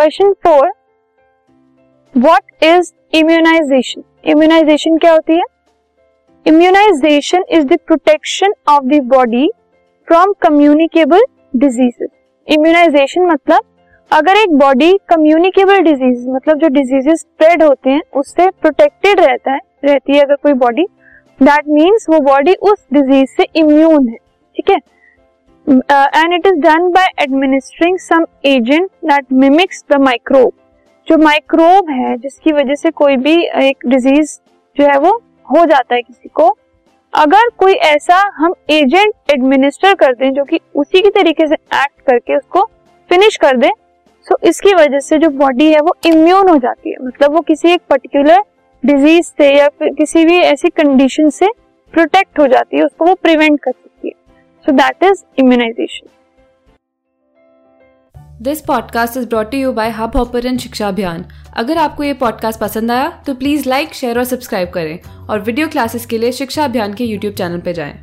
Question four what is immunization immunization क्या होती है? Immunization is the protection of the body from communicable diseases immunization मतलब अगर एक बॉडी कम्युनिकेबल डिज़ीज़ मतलब जो डिजीजेस स्प्रेड होते हैं, उससे प्रोटेक्टेड रहता है, रहती है अगर कोई बॉडी दैट मीन्स वो बॉडी उस डिज़ीज़ से इम्यून है, ठीक है? And it is done by administering some agent that mimics the microbe जो माइक्रोब है जिसकी वजह से कोई भी एक डिज़ीज़ जो है वो हो जाता है किसी को अगर कोई ऐसा हम एजेंट एडमिनिस्टर कर दें जो कि उसी की तरीके से एक्ट करके उसको फिनिश कर दें सो so, इसकी वजह से जो बॉडी है वो इम्यून हो जाती है। मतलब वो किसी एक पर्टिकुलर डिज़ीज़ से या फिर किसी भी ऐसी कंडीशन से प्रोटेक्ट हो जाती है उसको वो प्रिवेंट कर सकती है। So that is immunization this podcast is brought you by Hubhopper Shiksha Abhiyan अगर आपको ये पॉडकास्ट पसंद आया तो प्लीज़ लाइक शेयर और सब्सक्राइब करें। और वीडियो क्लासेस के लिए शिक्षा अभियान के यूट्यूब चैनल पर जाएँ।